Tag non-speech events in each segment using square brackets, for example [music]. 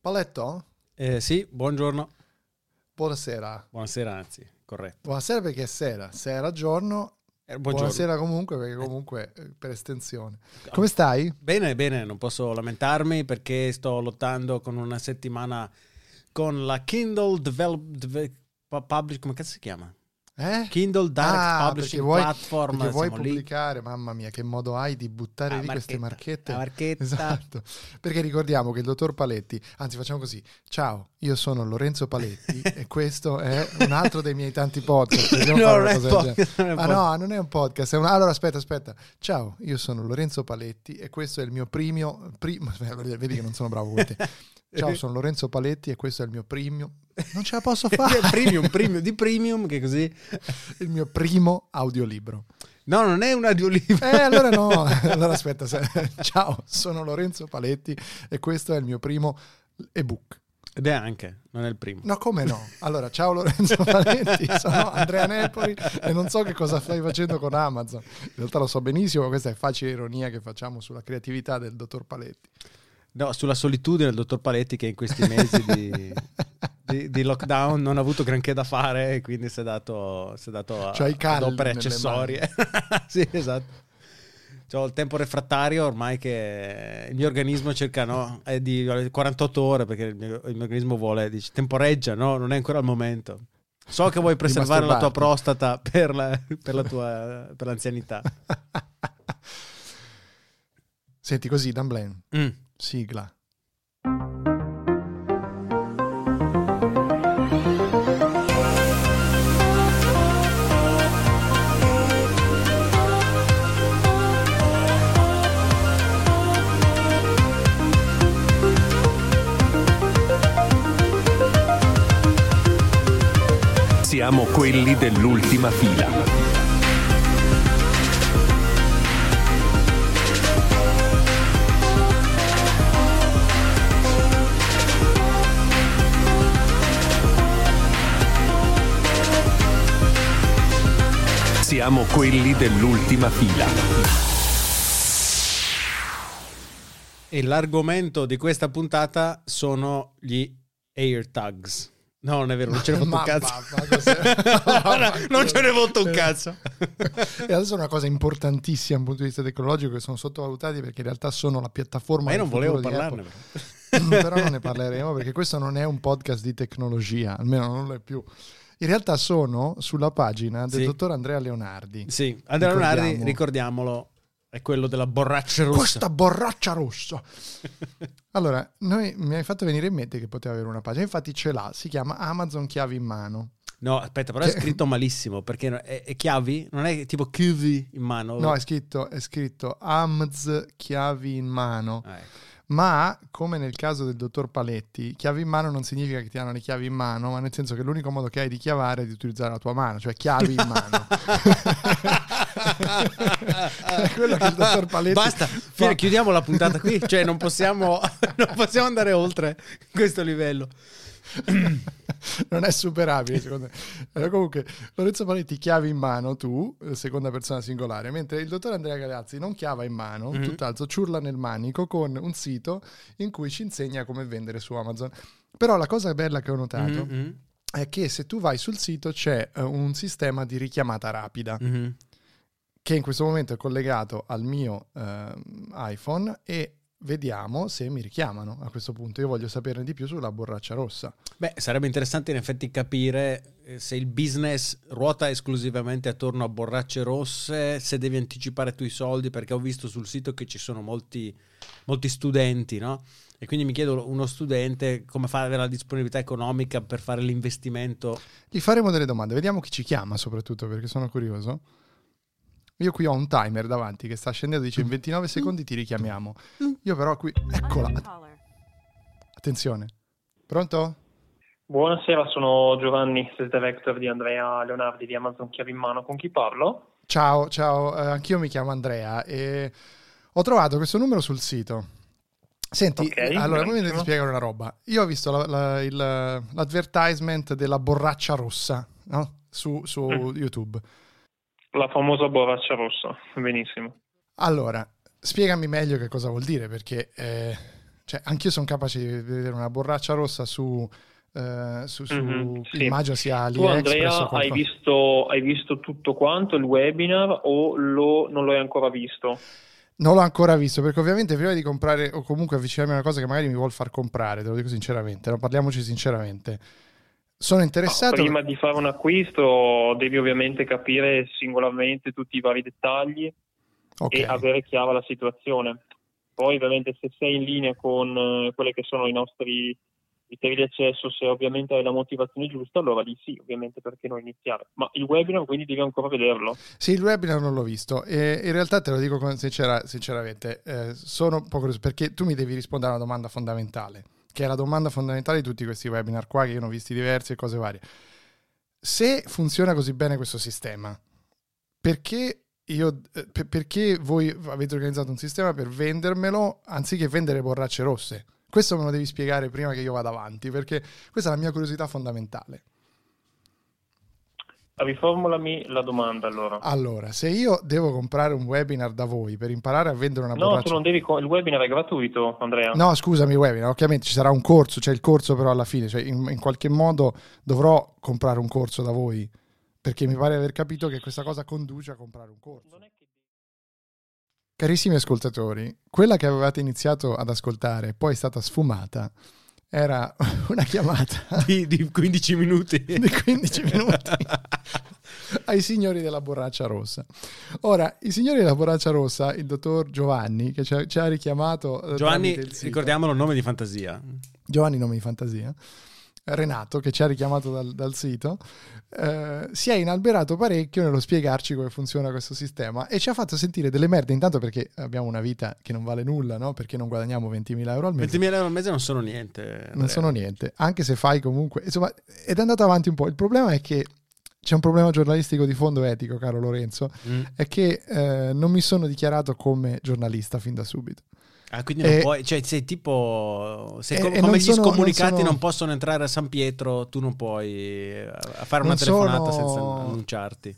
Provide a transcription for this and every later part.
Paletto? Eh, sì, buongiorno. Buonasera. Buonasera, anzi, corretto. Buonasera perché è sera, sera giorno. Eh. Buonasera comunque perché comunque eh, per estensione. Come stai? Bene, bene, non posso lamentarmi perché sto lottando con una settimana con la Kindle Develop, Deve- Publish, come cazzo si chiama? Eh? Kindle Direct Ah, Publishing perché vuoi- Platform. Perché vuoi siamo lì. pubblicare, mamma mia, che modo hai di buttare Ah, lì queste marchette? marchetta. Esatto. Perché ricordiamo che il dottor Paletti, anzi facciamo così, ciao, io sono Lorenzo Paletti [laughs] e questo è un altro dei miei tanti podcast. [laughs] No, non è podcast, non è? Ah no, non è un podcast, è un... allora aspetta, aspetta. Ciao, io sono Lorenzo Paletti e questo è il mio primo... primo... [laughs] Vedi che non sono bravo con te. Ciao, [laughs] sono Lorenzo Paletti e questo è il mio primo... Non ce la posso [laughs] fare. premium, premium, di premium, che così. il mio primo audiolibro. No, non è un audiolibro. Eh, allora no. [laughs] Allora aspetta. Ciao, sono Lorenzo Paletti e questo è il mio primo ebook. Ed è anche, non è il primo. No, come no? Allora, ciao Lorenzo Paletti, sono Andrea Nepoli e non so che cosa stai facendo con Amazon. In realtà lo so benissimo, questa è facile ironia che facciamo sulla creatività del dottor Paletti. No, sulla solitudine del dottor Paletti che in questi mesi di, [laughs] di- di lockdown non ha avuto granché da fare e quindi si è dato, si è dato a, calli ad opere accessorie. [laughs] sì, esatto. C'ho il tempo refrattario ormai che il mio organismo cerca no, è di 48 ore perché il mio, il mio organismo vuole, dice, temporeggia, no? Non è ancora il momento. So che vuoi [laughs] preservare la tua prostata per, la- per la tua, per l'anzianità. Senti così, Dan Blaine, Mm. Sigla. Siamo quelli dell'ultima fila. Siamo quelli dell'ultima fila. E l'argomento di questa puntata sono gli AirTags. No, non è vero, non ce ne [laughs] ho fatto un cazzo. [laughs] non ce ne ho fatto un cazzo. [laughs] E adesso è una cosa importantissima dal punto di vista tecnologico che sono sottovalutati perché in realtà sono la piattaforma Ma io non volevo parlarne. Apple. però non ne parleremo perché questo non è un podcast di tecnologia, almeno non lo è più. In realtà sono sulla pagina del Sì. dottor Andrea Leonardi. Sì, Andrea Leonardi, Ricordiamo. ricordiamolo, è quello della borraccia rossa. Questa borraccia rossa. [laughs] Allora, noi, mi hai fatto venire in mente che poteva avere una pagina, infatti ce l'ha, si chiama Amazon chiavi in mano. No, aspetta, però è Che- [laughs] scritto malissimo perché è, è chiavi, non è tipo chiavi in mano. No, è scritto, è scritto Amz chiavi in mano. Ah, ecco. Ma, come nel caso del dottor Paletti, chiavi in mano non significa che ti hanno le chiavi in mano, ma nel senso che l'unico modo che hai di chiavare è di utilizzare la tua mano, cioè chiavi in mano. [laughs] è quello che il dottor Paletti Basta, fine, chiudiamo la puntata qui, cioè non possiamo, [laughs] non possiamo andare oltre questo livello. [laughs] non è superabile secondo me. Allora, comunque Lorenzo Paletti chiavi in mano tu eh, seconda persona singolare mentre il dottor Andrea Galeazzi non chiava in mano Mhm. tutt'altro ciurla nel manico con un sito in cui ci insegna come vendere su Amazon però la cosa bella che ho notato Mhm, è che se tu vai sul sito c'è eh, un sistema di richiamata rapida mhm. che in questo momento è collegato al mio ehm, iPhone e vediamo se mi richiamano a questo punto io voglio saperne di più sulla borraccia rossa Beh, sarebbe interessante in effetti capire eh, se il business ruota esclusivamente attorno a borracce rosse, se devi anticipare tu i soldi, perché ho visto sul sito che ci sono molti, molti studenti, no? E quindi mi chiedo uno studente come fa ad avere la disponibilità economica per fare l'investimento. Gli faremo delle domande, vediamo chi ci chiama soprattutto perché sono curioso. Io qui ho un timer davanti che sta scendendo, dice in 29 secondi ti richiamiamo. Io però qui, eccola, Att- attenzione. Pronto? Buonasera, sono Giovanni, Sales Director di Andrea Leonardi di Amazon Chiavi in Mano. Con chi parlo? Ciao, ciao, eh, anch'io mi chiamo Andrea e ho trovato questo numero sul sito. Senti, Ok, allora, dovete benissimo. spiegare una roba. Io ho visto la- la- il- l'advertisement della borraccia rossa no? su, su Mm. YouTube. La famosa borraccia rossa. Benissimo. Allora, spiegami meglio che cosa vuol dire, perché eh, Cioè, anch'io sono capace di vedere una borraccia rossa su... Uh, su, su Mhm, sì. immagino sia Tu Andrea hai visto, hai visto tutto quanto il webinar o lo- non lo hai ancora visto? Non l'ho ancora visto perché ovviamente prima di comprare o comunque avvicinarmi a una cosa che magari mi vuol far comprare, te lo dico sinceramente, no? parliamoci sinceramente. Sono interessato. No, prima di fare un acquisto devi ovviamente capire singolarmente tutti i vari dettagli Ok. e avere chiara la situazione. Poi ovviamente se sei in linea con eh, quelle che sono i nostri criteri di accesso, se ovviamente hai la motivazione giusta, allora lì sì, ovviamente perché non iniziare. Ma il webinar quindi devi ancora vederlo. Sì, il webinar non l'ho visto e in realtà te lo dico sincera- sinceramente, eh, sono un po' curioso perché tu mi devi rispondere a una domanda fondamentale, che è la domanda fondamentale di tutti questi webinar qua che io ne ho visti diversi e cose varie. Se funziona così bene questo sistema, perché, io, eh, per- perché voi avete organizzato un sistema per vendermelo anziché vendere borracce rosse? Questo me lo devi spiegare prima che io vada avanti, perché questa è la mia curiosità fondamentale. Riformulami la domanda allora. Allora, se io devo comprare un webinar da voi per imparare a vendere una No, borraccia... tu non devi. co- Il webinar è gratuito, Andrea. No, scusami, webinar, ovviamente ci sarà un corso, c'è il corso però alla fine, cioè in, in qualche modo dovrò comprare un corso da voi, perché mi pare aver capito che questa cosa conduce a comprare un corso. Che- Carissimi ascoltatori, quella che avevate iniziato ad ascoltare poi è stata sfumata era [laughs] una chiamata Di, di 15 minuti. [laughs] di 15 minuti ai signori della borraccia rossa. Ora, i signori della borraccia rossa, il dottor Giovanni, che ci ha, ci ha richiamato... eh, Giovanni, ricordiamolo, nome di fantasia. Giovanni nome di fantasia, Renato che ci ha richiamato dal, dal sito, eh, si è inalberato parecchio nello spiegarci come funziona questo sistema e ci ha fatto sentire delle merde, intanto perché abbiamo una vita che non vale nulla, no? perché non guadagniamo 20.000 euro al mese. 20.000 euro al mese non sono niente. Non Andrea. sono niente, anche se fai comunque, insomma, ed è andato avanti un po'. Il problema è che c'è un problema giornalistico di fondo etico, caro Lorenzo, Mm. è che eh, non mi sono dichiarato come giornalista fin da subito. Ah, quindi non E- puoi, cioè sei tipo, sei E- co- e come non gli sono- scomunicati non non, sono- possono entrare a San Pietro, tu non puoi eh, fare una Non telefonata sono- senza annunciarti.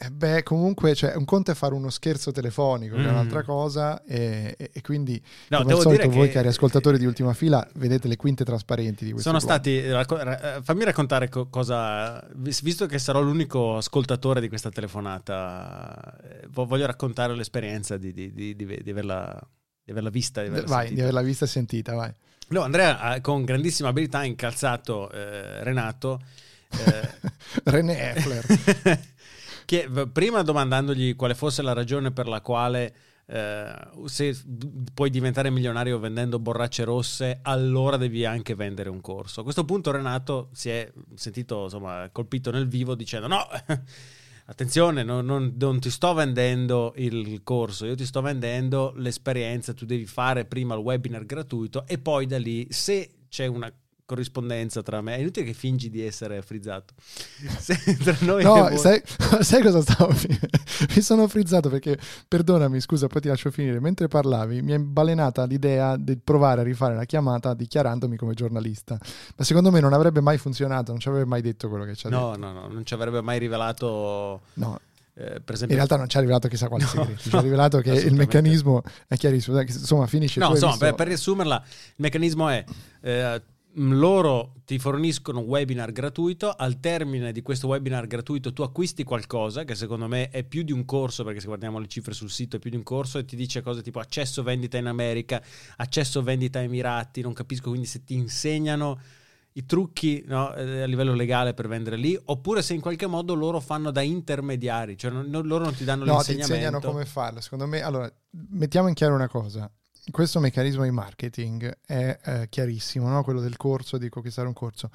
Eh beh, comunque, cioè, un conto è fare uno scherzo telefonico, che è Mm. un'altra cosa, e, e- e quindi, No, come al solito, voi che- cari ascoltatori di ultima fila, vedete le quinte trasparenti di questo Sono stati, racco- ra- fammi raccontare co- cosa, vis- visto che sarò l'unico ascoltatore di questa telefonata, eh, vo- voglio raccontare l'esperienza di, di- di- di- averla, di averla vista. Di averla Vai, sentita. di averla vista e sentita, vai. No, Andrea ha con grandissima abilità incalzato eh, Renato. eh, [laughs] René Effler. [laughs] che prima domandandogli quale fosse la ragione per la quale eh, se puoi diventare milionario vendendo borracce rosse, allora devi anche vendere un corso. A questo punto Renato si è sentito insomma, colpito nel vivo dicendo no. [laughs] Attenzione, non, non- non ti sto vendendo il corso, io ti sto vendendo l'esperienza, tu devi fare prima il webinar gratuito e poi da lì se c'è una corrispondenza tra me, è inutile che fingi di essere frizzato. [laughs] Se tra noi No, sai, [laughs] sai cosa stavo [laughs] Mi sono frizzato perché, perdonami, scusa, poi ti lascio finire. Mentre parlavi, mi è balenata l'idea di provare a rifare la chiamata dichiarandomi come giornalista. Ma secondo me non avrebbe mai funzionato, non ci avrebbe mai detto quello che ci ha No, detto. no, no, non ci avrebbe mai rivelato, No, eh, per in esempio... realtà non ci ha rivelato chissà quali No, segreti. Ci no, ha rivelato che il meccanismo è chiarissimo. Insomma, finisce. No, insomma, per, per riassumerla, il meccanismo è... eh, loro ti forniscono un webinar gratuito, al termine di questo webinar gratuito tu acquisti qualcosa che secondo me è più di un corso, perché se guardiamo le cifre sul sito è più di un corso e ti dice cose tipo accesso vendita in America, accesso vendita Emirati, non capisco quindi se ti insegnano i trucchi no, eh, a livello legale per vendere lì, oppure se in qualche modo loro fanno da intermediari, cioè non- non- loro non ti danno No, ti l'insegnamento. insegnano come farlo. Secondo me, allora, mettiamo in chiaro una cosa. Questo meccanismo di marketing è eh, chiarissimo, no? quello del corso, di conquistare un corso.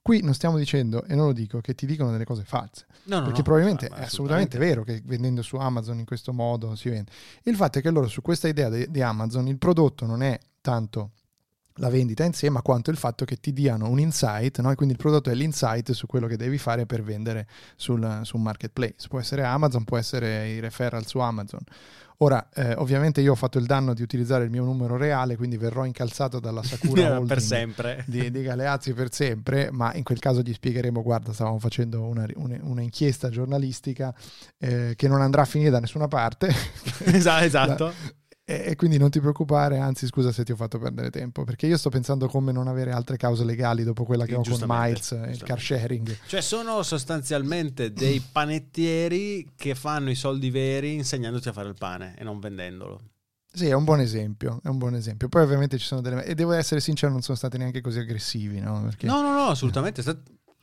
Qui non stiamo dicendo, e non lo dico, che ti dicono delle cose false. No, no, perché probabilmente è assolutamente vero che vendendo su Amazon in questo modo si vende. Il fatto è che loro su questa idea di Amazon il prodotto non è tanto la vendita in sé, ma quanto il fatto che ti diano un insight, no? Quindi il prodotto è l'insight su quello che devi fare per vendere sul, su un marketplace. Può essere Amazon, può essere i referral su Amazon. Ora, eh, ovviamente io ho fatto il danno di utilizzare il mio numero reale, quindi verrò incalzato dalla Sakura [laughs] per sempre. di, di Galeazzi per sempre, ma in quel caso gli spiegheremo, guarda, stavamo facendo una, una- una inchiesta giornalistica eh, che non andrà a finire da nessuna parte. [laughs] Esa- [laughs] esatto. E, e quindi non ti preoccupare, anzi scusa se ti ho fatto perdere tempo, perché io sto pensando come non avere altre cause legali dopo quella che ho con Miles, e il car sharing. Cioè sono sostanzialmente dei panettieri che fanno i soldi veri insegnandoti a fare il pane e non vendendolo. Sì, è un buon esempio, è un buon esempio. Poi ovviamente ci sono delle... E devo essere sincero, non sono stati neanche così aggressivi, no? Perché... No, no, no, assolutamente. Sta-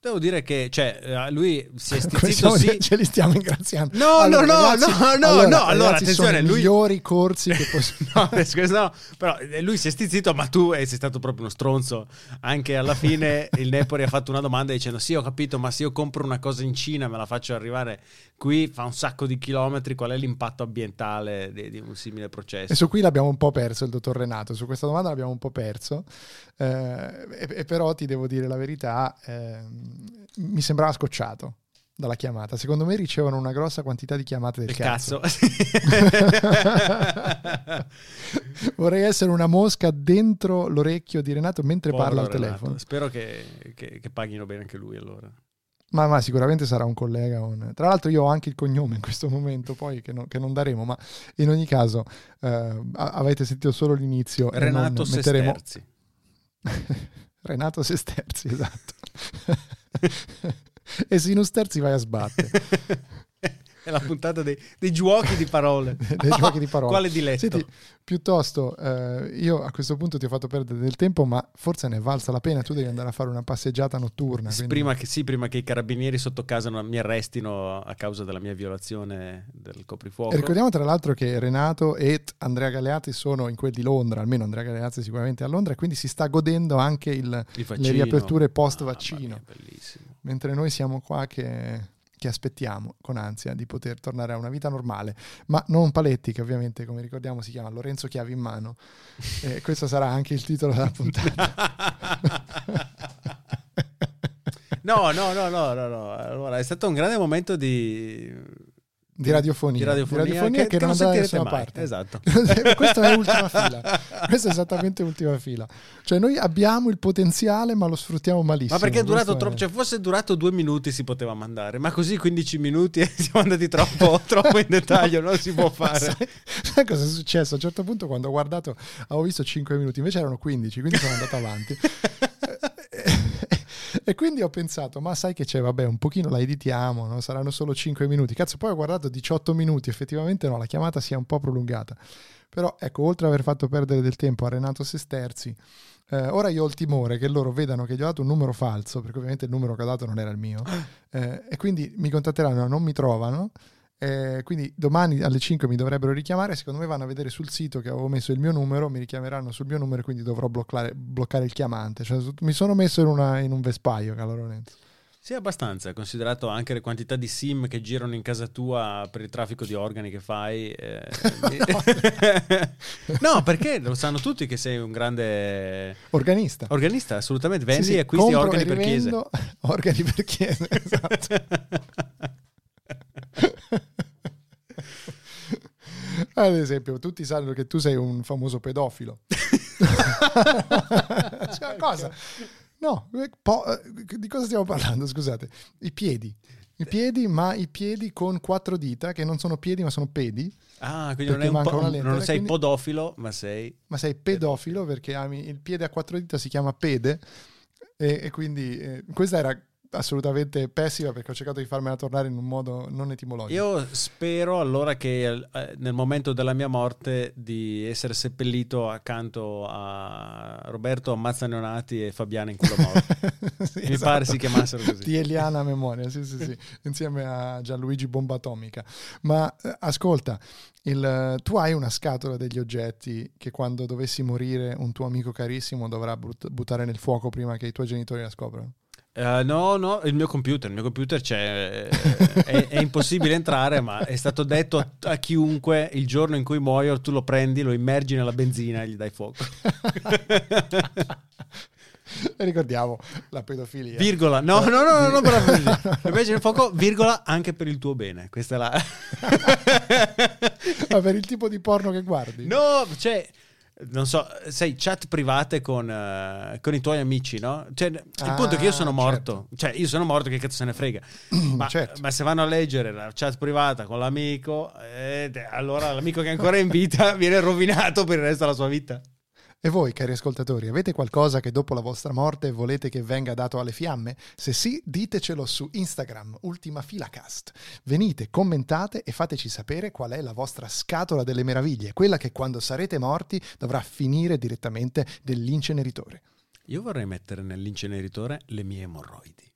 Devo dire che cioè, eh, lui si è [laughs] stizzito sì. Ce li stiamo ingraziando. No, no, no, ragazzi- no, no, no, allora, ragazzi, attenzione, sono i lui- migliori corsi che possono... [laughs] No, eh, no, però eh, lui si è stizzito, ma tu eh, sei stato proprio uno stronzo. Anche alla fine [laughs] il Nepori ha fatto una domanda dicendo: Sì, ho capito, ma se io compro una cosa in Cina me la faccio arrivare qui, fa un sacco di chilometri, qual è l'impatto ambientale di, di un simile processo? E su qui l'abbiamo un po' perso il dottor Renato, su questa domanda l'abbiamo un po' perso, eh, e, e però ti devo dire la verità, ehm, mi sembrava scocciato dalla chiamata. Secondo me ricevono una grossa quantità di chiamate del Del cazzo. cazzo. [laughs] Vorrei essere una mosca dentro l'orecchio di Renato mentre parla al Povero Renato. telefono. Spero che, che- che paghino bene anche lui allora. Ma, ma sicuramente sarà un collega. un- Tra l'altro io ho anche il cognome in questo momento, poi che, no- che non daremo, ma in ogni caso eh, avete sentito solo l'inizio. e Renato non metteremo... Sesterzi. [laughs] Renato Sesterzi, esatto. [laughs] e Sinus Terzi vai a sbattere. [laughs] È la puntata dei, dei giochi di parole. [laughs] Dei giochi di parole. Quale diletto? Senti, piuttosto, eh, io a questo punto ti ho fatto perdere del tempo, ma forse ne è valsa la pena. Tu devi andare a fare una passeggiata notturna. Sì, quindi- Prima che, sì, prima che i carabinieri sotto casa non mi arrestino a causa della mia violazione del coprifuoco. E ricordiamo tra l'altro che Renato e Andrea Galeazzi sono in quel di Londra, almeno Andrea Galeazzi sicuramente a Londra, quindi si sta godendo anche il- Il le riaperture post vaccino. mia, bellissimo. mentre noi siamo qua che, che aspettiamo con ansia di poter tornare a una vita normale, ma non Paletti, che ovviamente, come ricordiamo, si chiama Lorenzo Chiavi in mano. E questo sarà anche il titolo della puntata. [laughs] No, no, no, no, no, no. Allora, è stato un grande momento di Di radiofonia. di radiofonia, Di radiofonia che, non andrà da sentirete nessuna mai. parte. Esatto. [laughs] Questa è ultima fila. Questa è esattamente ultima fila. Cioè, noi abbiamo il potenziale, ma lo sfruttiamo malissimo. Ma perché è durato troppo? Cioè, fosse durato due minuti si poteva mandare, ma così 15 minuti e [laughs] siamo andati troppo, [laughs] troppo in dettaglio, non si può fare. Sai, sai cosa è successo? A un certo punto, quando ho guardato, avevo visto 5 minuti, invece erano 15, quindi sono andato avanti. E quindi ho pensato, ma sai che c'è, vabbè, un pochino la editiamo, no? saranno solo 5 minuti. Cazzo, poi ho guardato 18 minuti, effettivamente no, la chiamata si è un po' prolungata. Però ecco, oltre ad aver fatto perdere del tempo a Renato Sesterzi, eh, ora io ho il timore che loro vedano che gli ho dato un numero falso, perché ovviamente il numero che ho dato non era il mio, eh, e quindi mi contatteranno, non mi trovano. Eh, quindi domani alle 5 mi dovrebbero richiamare. Secondo me vanno a vedere sul sito che avevo messo il mio numero, mi richiameranno sul mio numero quindi dovrò bloccare, bloccare il chiamante. Cioè, mi sono messo in, una- in un vespaio, caro Lorenzo. Sì, abbastanza, considerato anche le quantità di sim che girano in casa tua per il traffico di organi che fai. eh, [laughs] [laughs] no, perché lo sanno tutti che sei un grande Organista. organista, assolutamente. Vendi Sì, sì, e acquisti organi per chiese. [laughs] Organi per chiese, esatto. [laughs] Ad esempio, tutti sanno che tu sei un famoso pedofilo. [laughs] Cioè, cosa? No, eh, po- eh, di cosa stiamo parlando? Scusate. I piedi. I piedi, ma i piedi con quattro dita, che non sono piedi ma sono pedi, Ah, quindi non, è un po- lettera, non sei quindi- podofilo, ma sei... ma sei pedofilo perché ami il piede a quattro dita si chiama pede e, e quindi eh, questa era assolutamente pessima perché ho cercato di farmela tornare in un modo non etimologico. Io spero allora che eh, nel momento della mia morte di essere seppellito accanto a Roberto Ammazza Neonati e Fabiana in quello morto. [laughs] Sì, Mi esatto. pare si chiamassero così. Di Eliana a memoria, sì, sì, sì, [laughs] insieme a Gianluigi Bomba Atomica. Ma eh, ascolta, il- tu hai una scatola degli oggetti che quando dovessi morire un tuo amico carissimo dovrà but- buttare nel fuoco prima che i tuoi genitori la scoprano? Eh, no, no, il mio computer, il mio computer c'è, eh, è, è impossibile entrare, ma è stato detto a, a chiunque il giorno in cui muoio tu lo prendi, lo immergi nella benzina e gli dai fuoco. [laughs] Ricordiamo la pedofilia. Virgola, no, no, no, no, no, però lo immergi nel fuoco, virgola, anche per il tuo bene. Questa è la... [laughs] Ma per il tipo di porno che guardi? No, cioè, non so, sai, chat private con, eh, con i tuoi amici, no? Cioè, il Ah, punto è che io sono morto. certo. Cioè, io sono morto, che cazzo se ne frega. [clears throat] Ma, Certo. ma se vanno a leggere la chat privata con l'amico, eh, allora l'amico che è ancora in vita [laughs] viene rovinato per il resto della sua vita. E voi, cari ascoltatori, avete qualcosa che dopo la vostra morte volete che venga dato alle fiamme? Se sì, ditecelo su Instagram, Ultima Filacast. Venite, commentate e fateci sapere qual è la vostra scatola delle meraviglie, quella che quando sarete morti dovrà finire direttamente nell'inceneritore. Io vorrei mettere nell'inceneritore le mie emorroidi.